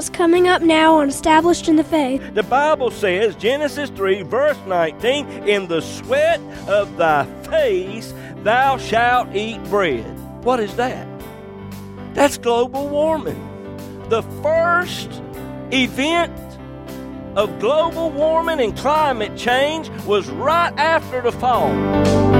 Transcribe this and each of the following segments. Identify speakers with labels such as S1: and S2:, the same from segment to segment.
S1: what's coming up now on Established in the Faith.
S2: The Bible says, Genesis 3, verse 19, In the sweat of thy face thou shalt eat bread. What is that? That's global warming. The first event of global warming and climate change was right after the fall.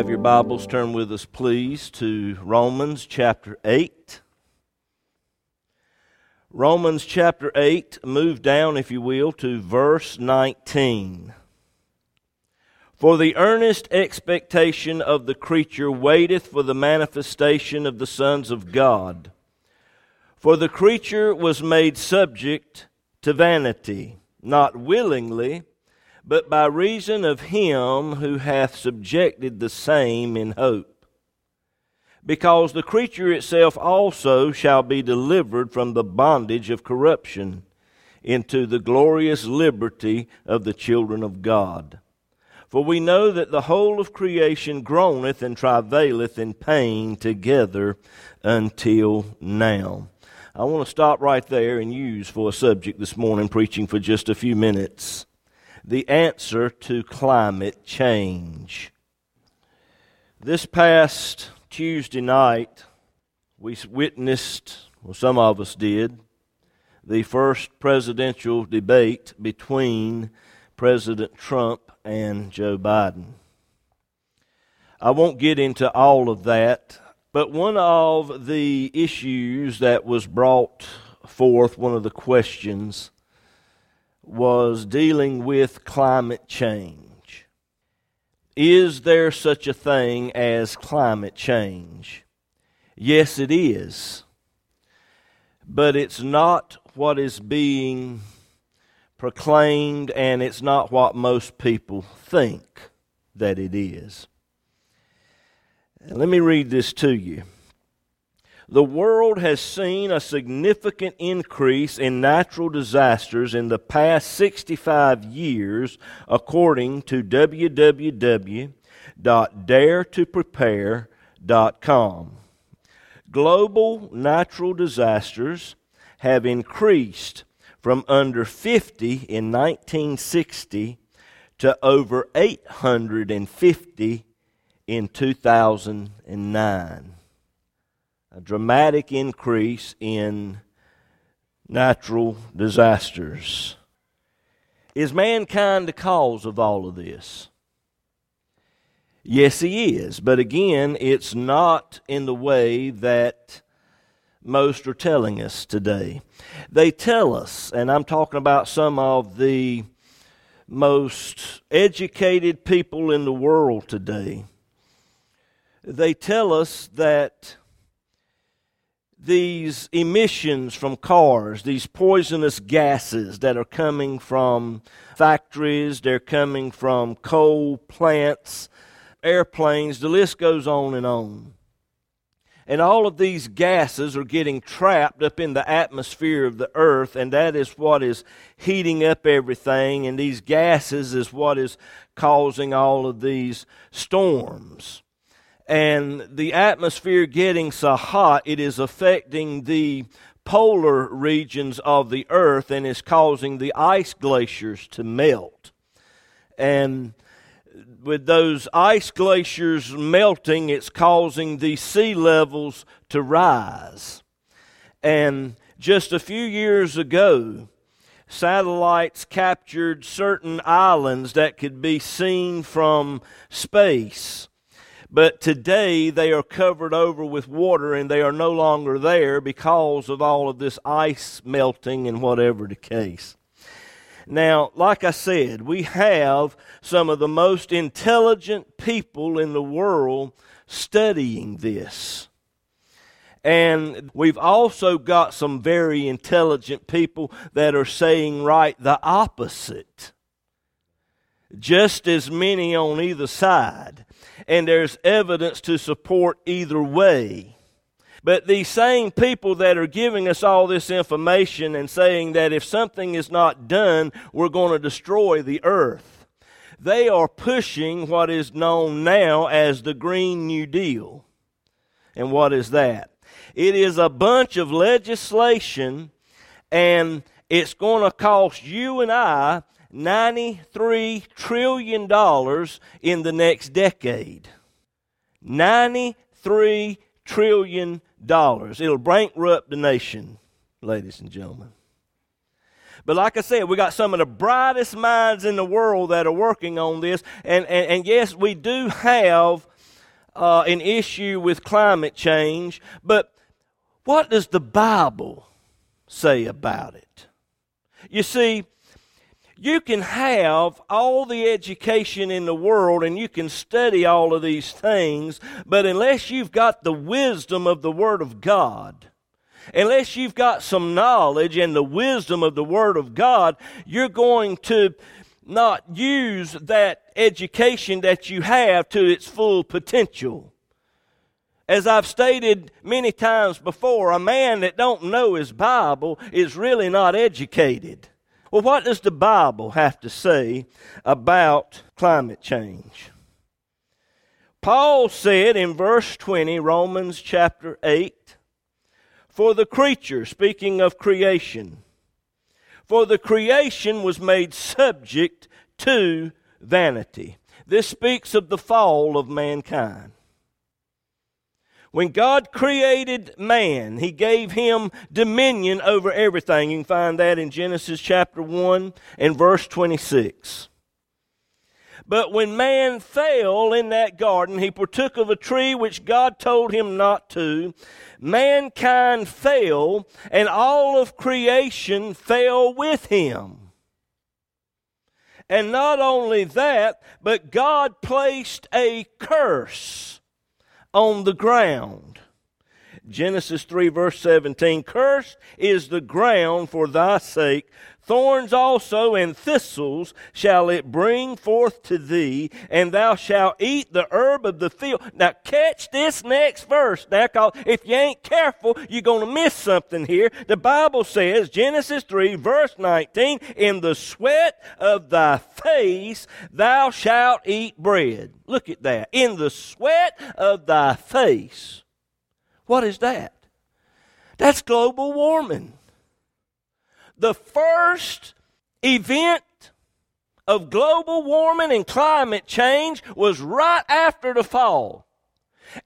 S2: Have your Bibles, turn with us, please, to Romans chapter 8. Romans chapter 8, move down, if you will, to verse 19. For the earnest expectation of the creature waiteth for the manifestation of the sons of God. For the creature was made subject to vanity, not willingly but by reason of him who hath subjected the same in hope. Because the creature itself also shall be delivered from the bondage of corruption into the glorious liberty of the children of God. For we know that the whole of creation groaneth and travaileth in pain together until now. I want to stop right there and use for a subject this morning, preaching for just a few minutes the answer to climate change. This past Tuesday night, we witnessed, well, some of us did, the first presidential debate between President Trump and Joe Biden. I won't get into all of that, but one of the issues that was brought forth, one of the questions, was dealing with climate change. Is there such a thing as climate change? Yes, it is. But it's not what is being proclaimed, and it's not what most people think that it is. Let me read this to you the world has seen a significant increase in natural disasters in the past 65 years, according to www.daretoprepare.com. Global natural disasters have increased from under 50 in 1960 to over 850 in 2009 a dramatic increase in natural disasters. Is mankind the cause of all of this? Yes, he is. But again, it's not in the way that most are telling us today. They tell us, and I'm talking about some of the most educated people in the world today, they tell us that these emissions from cars, these poisonous gases that are coming from factories, they're coming from coal plants, airplanes, the list goes on and on. And all of these gases are getting trapped up in the atmosphere of the earth, and that is what is heating up everything. And these gases is what is causing all of these storms and the atmosphere getting so hot, it is affecting the polar regions of the earth and is causing the ice glaciers to melt. And with those ice glaciers melting, it's causing the sea levels to rise. And just a few years ago, satellites captured certain islands that could be seen from space. But today they are covered over with water and they are no longer there because of all of this ice melting and whatever the case. Now, like I said, we have some of the most intelligent people in the world studying this. And we've also got some very intelligent people that are saying right the opposite. Just as many on either side. And there's evidence to support either way. But these same people that are giving us all this information and saying that if something is not done, we're going to destroy the earth, they are pushing what is known now as the Green New Deal. And what is that? It is a bunch of legislation, and it's going to cost you and I $93 trillion in the next decade. $93 trillion. It'll bankrupt the nation, ladies and gentlemen. But like I said, we got some of the brightest minds in the world that are working on this. And, and, and yes, we do have uh, an issue with climate change, but what does the Bible say about it? You see, you can have all the education in the world and you can study all of these things, but unless you've got the wisdom of the Word of God, unless you've got some knowledge and the wisdom of the Word of God, you're going to not use that education that you have to its full potential. As I've stated many times before, a man that don't know his Bible is really not educated. Well, what does the Bible have to say about climate change? Paul said in verse 20, Romans chapter 8, For the creature, speaking of creation, for the creation was made subject to vanity. This speaks of the fall of mankind. When God created man, he gave him dominion over everything. You can find that in Genesis chapter 1 and verse 26. But when man fell in that garden, he partook of a tree which God told him not to. Mankind fell, and all of creation fell with him. And not only that, but God placed a curse on the ground. Genesis 3, verse 17 Cursed is the ground for thy sake. Thorns also and thistles shall it bring forth to thee, and thou shalt eat the herb of the field. Now, catch this next verse. Now, if you ain't careful, you're going to miss something here. The Bible says, Genesis 3, verse 19, In the sweat of thy face thou shalt eat bread. Look at that. In the sweat of thy face. What is that? That's global warming the first event of global warming and climate change was right after the fall.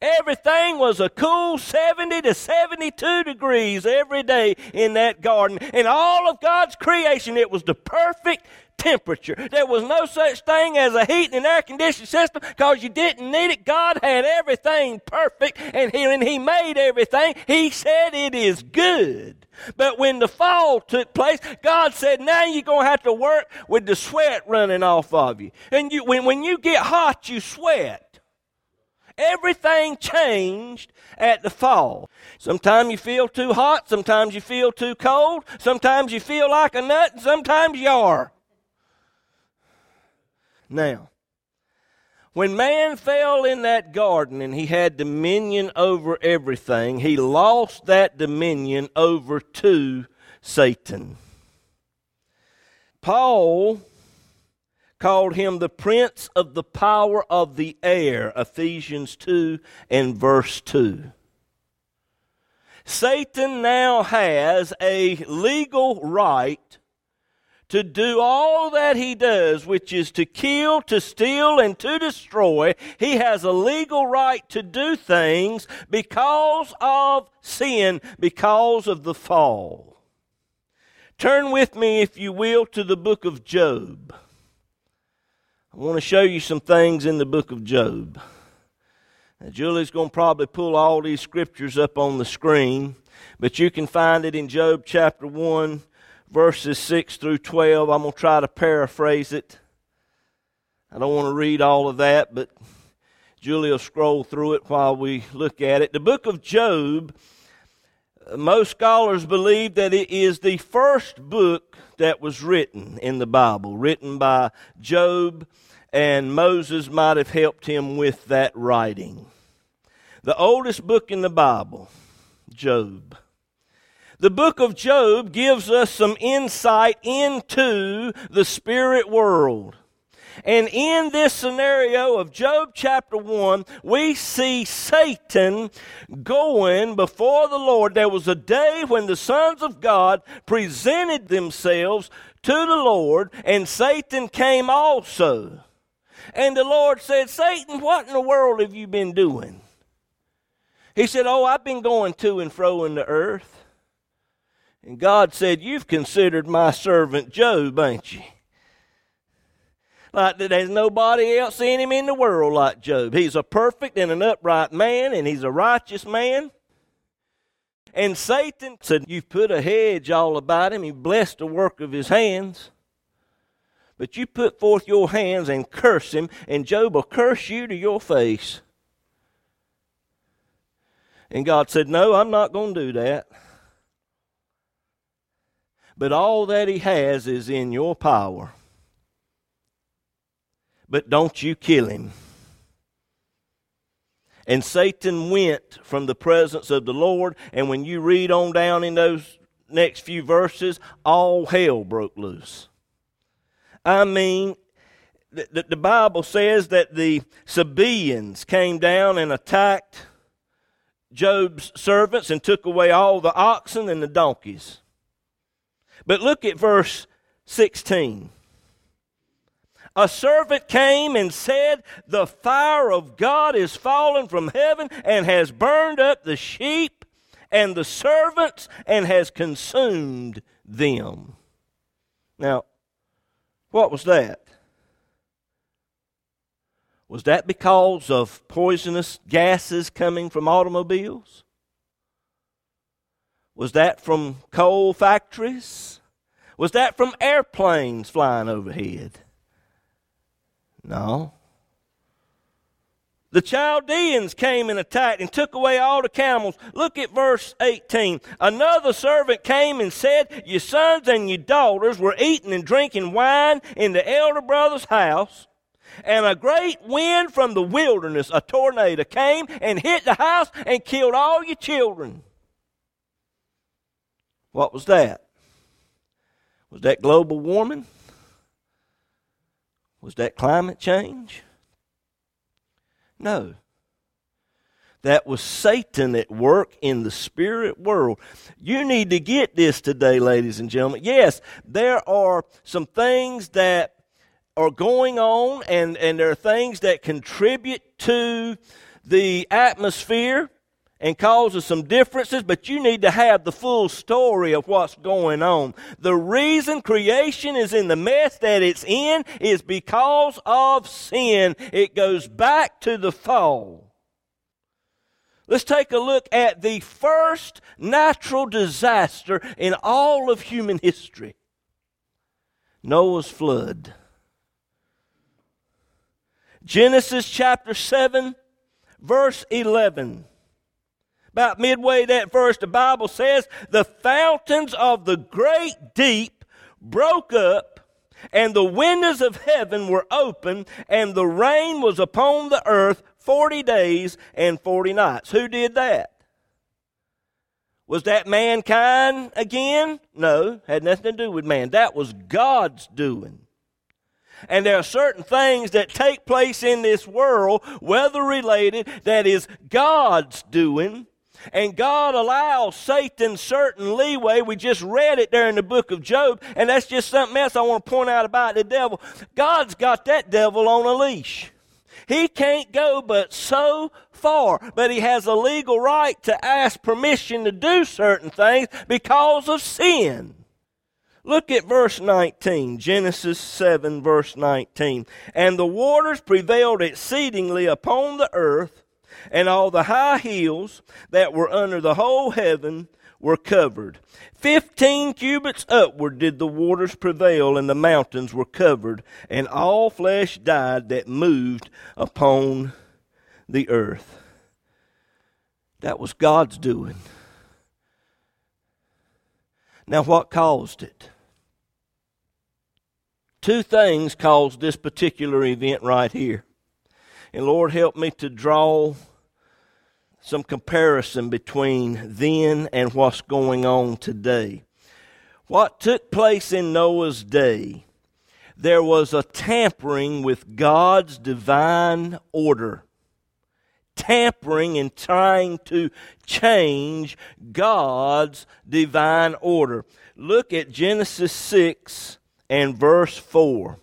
S2: Everything was a cool 70 to 72 degrees every day in that garden. And all of God's creation, it was the perfect temperature. There was no such thing as a heat and air conditioning system because you didn't need it. God had everything perfect and he, and he made everything. He said it is good. But when the fall took place, God said, now you're going to have to work with the sweat running off of you. And you, when, when you get hot, you sweat. Everything changed at the fall. Sometimes you feel too hot, sometimes you feel too cold, sometimes you feel like a nut, sometimes you are. Now, when man fell in that garden and he had dominion over everything, he lost that dominion over to Satan. Paul called him the prince of the power of the air, Ephesians 2 and verse 2. Satan now has a legal right to do all that he does, which is to kill, to steal, and to destroy. He has a legal right to do things because of sin, because of the fall. Turn with me, if you will, to the book of Job. I want to show you some things in the book of Job. Now, Julie's going to probably pull all these scriptures up on the screen, but you can find it in Job chapter 1, verses 6 through 12. I'm going to try to paraphrase it. I don't want to read all of that, but Julie will scroll through it while we look at it. The book of Job, most scholars believe that it is the first book that was written in the Bible, written by Job, and Moses might have helped him with that writing. The oldest book in the Bible, Job. The book of Job gives us some insight into the spirit world. And in this scenario of Job chapter 1, we see Satan going before the Lord. There was a day when the sons of God presented themselves to the Lord, and Satan came also. And the Lord said, Satan, what in the world have you been doing? He said, Oh, I've been going to and fro in the earth. And God said, You've considered my servant Job, ain't you? Like there's nobody else in him in the world like Job. He's a perfect and an upright man, and he's a righteous man. And Satan said, You've put a hedge all about him. He blessed the work of his hands. But you put forth your hands and curse him, and Job will curse you to your face. And God said, No, I'm not going to do that. But all that he has is in your power but don't you kill him. And Satan went from the presence of the Lord, and when you read on down in those next few verses, all hell broke loose. I mean, the, the Bible says that the Sabaeans came down and attacked Job's servants and took away all the oxen and the donkeys. But look at verse 16 a servant came and said, The fire of God is fallen from heaven and has burned up the sheep and the servants and has consumed them. Now, what was that? Was that because of poisonous gases coming from automobiles? Was that from coal factories? Was that from airplanes flying overhead? No. The Chaldeans came and attacked and took away all the camels. Look at verse 18. Another servant came and said, Your sons and your daughters were eating and drinking wine in the elder brother's house. And a great wind from the wilderness, a tornado, came and hit the house and killed all your children. What was that? Was that global warming? Was that climate change? No. That was Satan at work in the spirit world. You need to get this today, ladies and gentlemen. Yes, there are some things that are going on, and, and there are things that contribute to the atmosphere and causes some differences, but you need to have the full story of what's going on. The reason creation is in the mess that it's in is because of sin. It goes back to the fall. Let's take a look at the first natural disaster in all of human history Noah's flood. Genesis chapter 7, verse 11. About midway that verse, the Bible says, the fountains of the great deep broke up, and the windows of heaven were open, and the rain was upon the earth 40 days and 40 nights. Who did that? Was that mankind again? No, had nothing to do with man. That was God's doing. And there are certain things that take place in this world, weather related, that is God's doing. And God allows Satan certain leeway. We just read it there in the book of Job, and that's just something else I want to point out about the devil. God's got that devil on a leash. He can't go but so far, but he has a legal right to ask permission to do certain things because of sin. Look at verse 19, Genesis 7, verse 19. And the waters prevailed exceedingly upon the earth, and all the high hills that were under the whole heaven were covered. Fifteen cubits upward did the waters prevail, and the mountains were covered, and all flesh died that moved upon the earth. That was God's doing. Now, what caused it? Two things caused this particular event right here. And Lord, help me to draw some comparison between then and what's going on today. What took place in Noah's day, there was a tampering with God's divine order. Tampering and trying to change God's divine order. Look at Genesis 6 and verse 4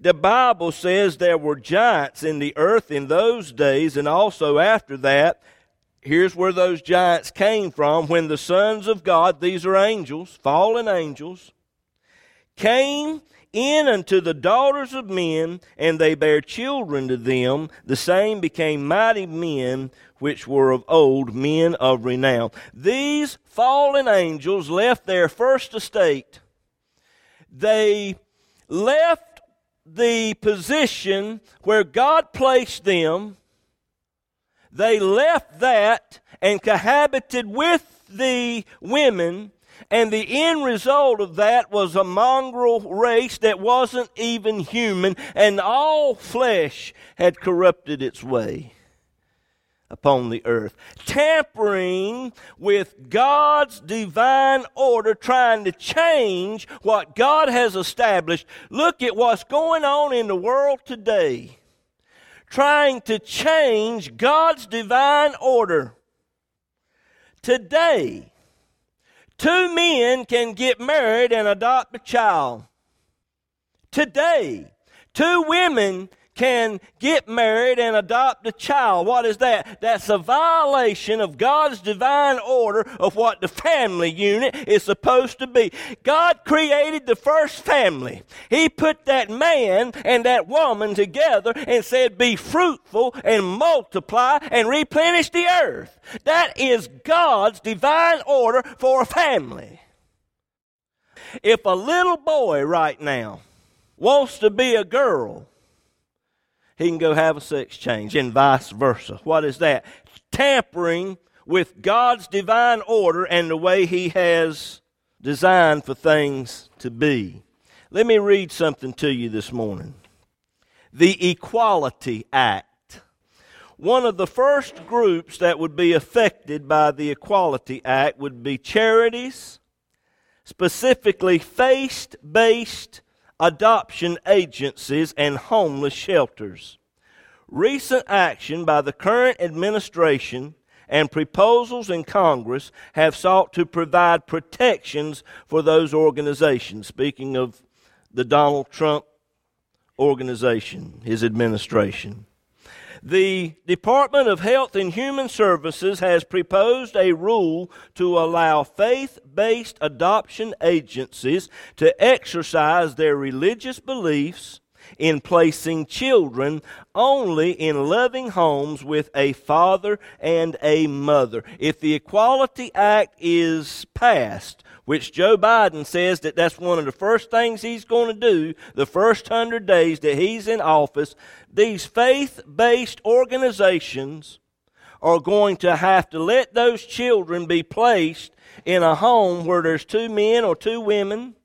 S2: the Bible says there were giants in the earth in those days and also after that. Here's where those giants came from. When the sons of God, these are angels, fallen angels, came in unto the daughters of men, and they bare children to them, the same became mighty men which were of old, men of renown. These fallen angels left their first estate. They left the position where God placed them, they left that and cohabited with the women, and the end result of that was a mongrel race that wasn't even human, and all flesh had corrupted its way upon the earth. Tampering with God's divine order, trying to change what God has established. Look at what's going on in the world today. Trying to change God's divine order. Today, two men can get married and adopt a child. Today, two women can get married and adopt a child. What is that? That's a violation of God's divine order of what the family unit is supposed to be. God created the first family. He put that man and that woman together and said, Be fruitful and multiply and replenish the earth. That is God's divine order for a family. If a little boy right now wants to be a girl, he can go have a sex change, and vice versa. What is that? Tampering with God's divine order and the way He has designed for things to be. Let me read something to you this morning. The Equality Act. One of the first groups that would be affected by the Equality Act would be charities, specifically faith based adoption agencies, and homeless shelters. Recent action by the current administration and proposals in Congress have sought to provide protections for those organizations. Speaking of the Donald Trump organization, his administration. The Department of Health and Human Services has proposed a rule to allow faith based adoption agencies to exercise their religious beliefs in placing children only in loving homes with a father and a mother. If the Equality Act is passed, which Joe Biden says that that's one of the first things he's going to do the first hundred days that he's in office. These faith based organizations are going to have to let those children be placed in a home where there's two men or two women.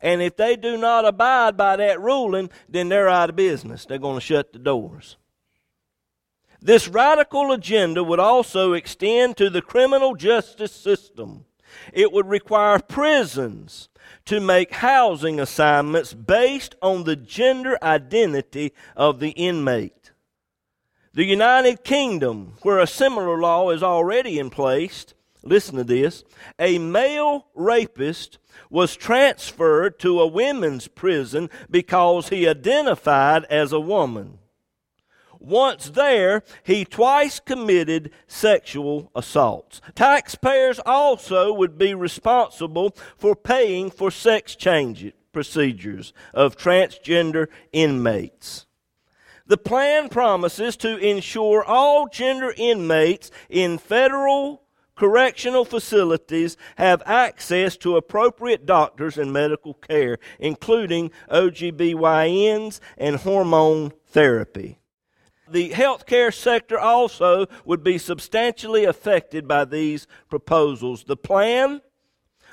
S2: And if they do not abide by that ruling, then they're out of business. They're going to shut the doors. This radical agenda would also extend to the criminal justice system. It would require prisons to make housing assignments based on the gender identity of the inmate. The United Kingdom, where a similar law is already in place, listen to this, a male rapist was transferred to a women's prison because he identified as a woman. Once there, he twice committed sexual assaults. Taxpayers also would be responsible for paying for sex change procedures of transgender inmates. The plan promises to ensure all gender inmates in federal correctional facilities have access to appropriate doctors and medical care, including OGBYNs and hormone therapy. The healthcare sector also would be substantially affected by these proposals. The plan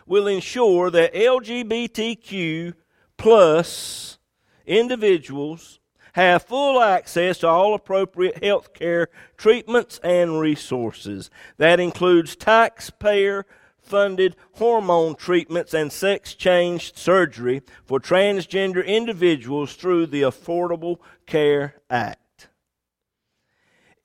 S2: will ensure that LGBTQ plus individuals have full access to all appropriate health care treatments and resources. That includes taxpayer funded hormone treatments and sex change surgery for transgender individuals through the Affordable Care Act.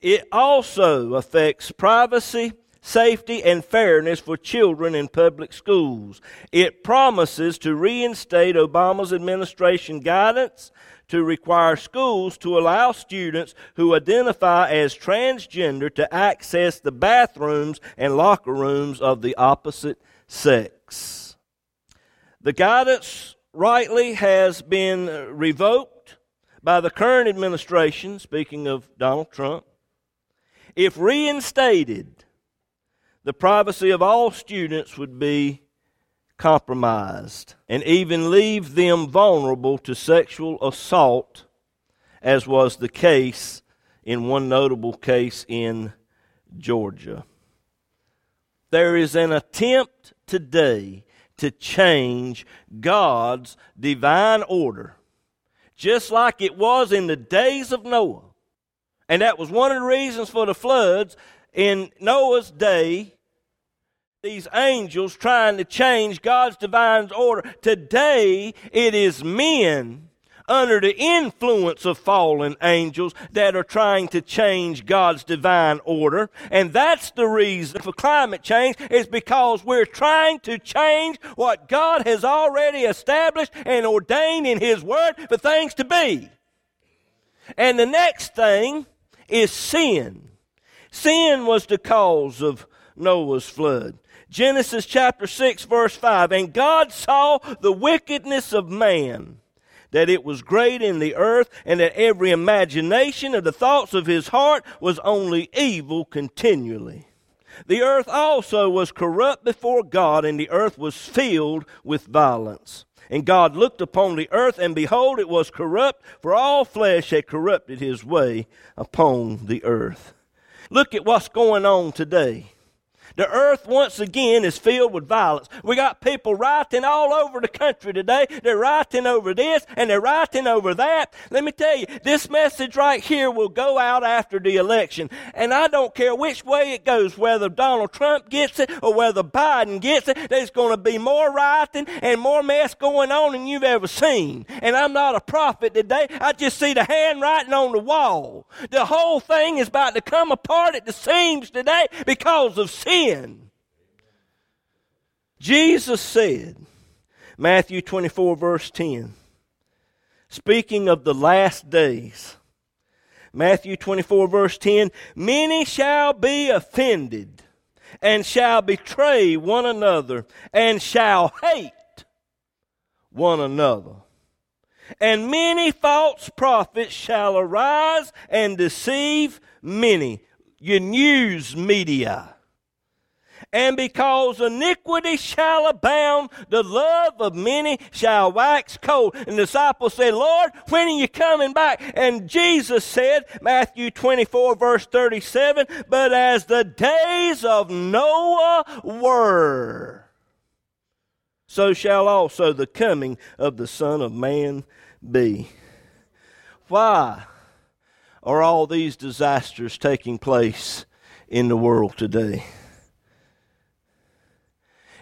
S2: It also affects privacy safety, and fairness for children in public schools. It promises to reinstate Obama's administration guidance to require schools to allow students who identify as transgender to access the bathrooms and locker rooms of the opposite sex. The guidance rightly has been revoked by the current administration, speaking of Donald Trump. If reinstated, the privacy of all students would be compromised and even leave them vulnerable to sexual assault, as was the case in one notable case in Georgia. There is an attempt today to change God's divine order, just like it was in the days of Noah. And that was one of the reasons for the floods in Noah's day, these angels trying to change God's divine order. Today, it is men under the influence of fallen angels that are trying to change God's divine order. And that's the reason for climate change is because we're trying to change what God has already established and ordained in His Word for things to be. And the next thing is sin. Sin was the cause of Noah's flood. Genesis chapter 6, verse 5. And God saw the wickedness of man, that it was great in the earth, and that every imagination of the thoughts of his heart was only evil continually. The earth also was corrupt before God, and the earth was filled with violence. And God looked upon the earth, and behold, it was corrupt, for all flesh had corrupted his way upon the earth. Look at what's going on today. The earth once again is filled with violence. We got people rioting all over the country today. They're rioting over this and they're rioting over that. Let me tell you, this message right here will go out after the election. And I don't care which way it goes, whether Donald Trump gets it or whether Biden gets it, there's going to be more rioting and more mess going on than you've ever seen. And I'm not a prophet today. I just see the handwriting on the wall. The whole thing is about to come apart at the seams today because of sin sin. Jesus said, Matthew 24, verse 10, speaking of the last days, Matthew 24, verse 10, many shall be offended and shall betray one another and shall hate one another. And many false prophets shall arise and deceive many. Your news media and because iniquity shall abound, the love of many shall wax cold. And the disciples said, Lord, when are you coming back? And Jesus said, Matthew 24, verse 37, But as the days of Noah were, so shall also the coming of the Son of Man be. Why are all these disasters taking place in the world today?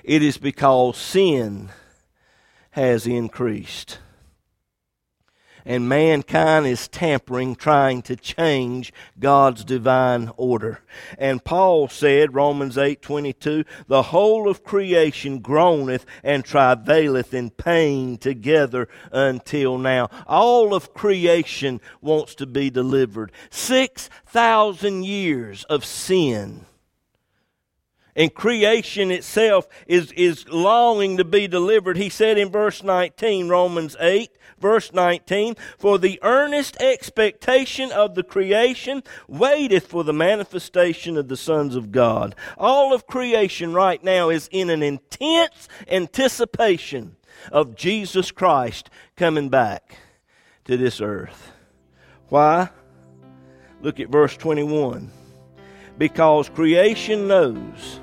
S2: It is because sin has increased. And mankind is tampering, trying to change God's divine order. And Paul said, Romans 8 22, the whole of creation groaneth and travaileth in pain together until now. All of creation wants to be delivered. 6,000 years of sin
S3: And creation itself is, is longing to be delivered. He said in verse 19, Romans 8, verse 19, For the earnest expectation of the creation waiteth for the manifestation of the sons of God. All of creation right now is in an intense anticipation of Jesus Christ coming back to this earth. Why? Look at verse 21. Because creation knows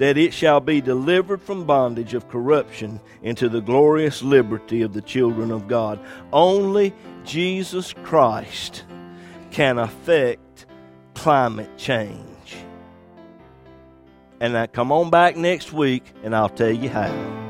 S3: that it shall be delivered from bondage of corruption into the glorious liberty of the children of God. Only Jesus Christ can affect climate change. And now come on back next week and I'll tell you how.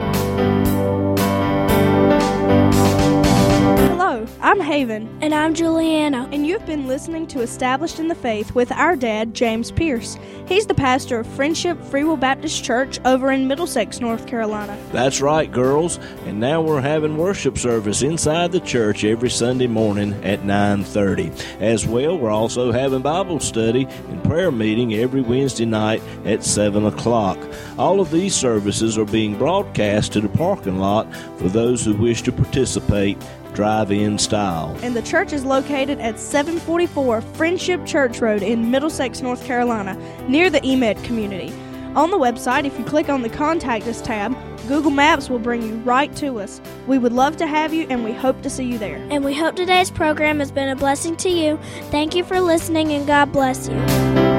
S1: I'm Haven. And I'm Juliana. And you've been listening to Established in the Faith with our dad, James Pierce. He's the pastor of Friendship Free Will Baptist Church over in Middlesex, North Carolina.
S2: That's right, girls. And now we're having worship service inside the church every Sunday morning at 9:30. As well, we're also having Bible study and prayer meeting every Wednesday night at 7 o'clock. All of these services are being broadcast to the parking lot for those who wish to participate drive-in style.
S1: And the church is located at 744 Friendship Church Road in Middlesex, North Carolina, near the Emit community. On the website, if you click on the Contact Us tab, Google Maps will bring you right to us. We would love to have you and we hope to see you there.
S4: And we hope today's program has been a blessing to you. Thank you for listening and God bless you.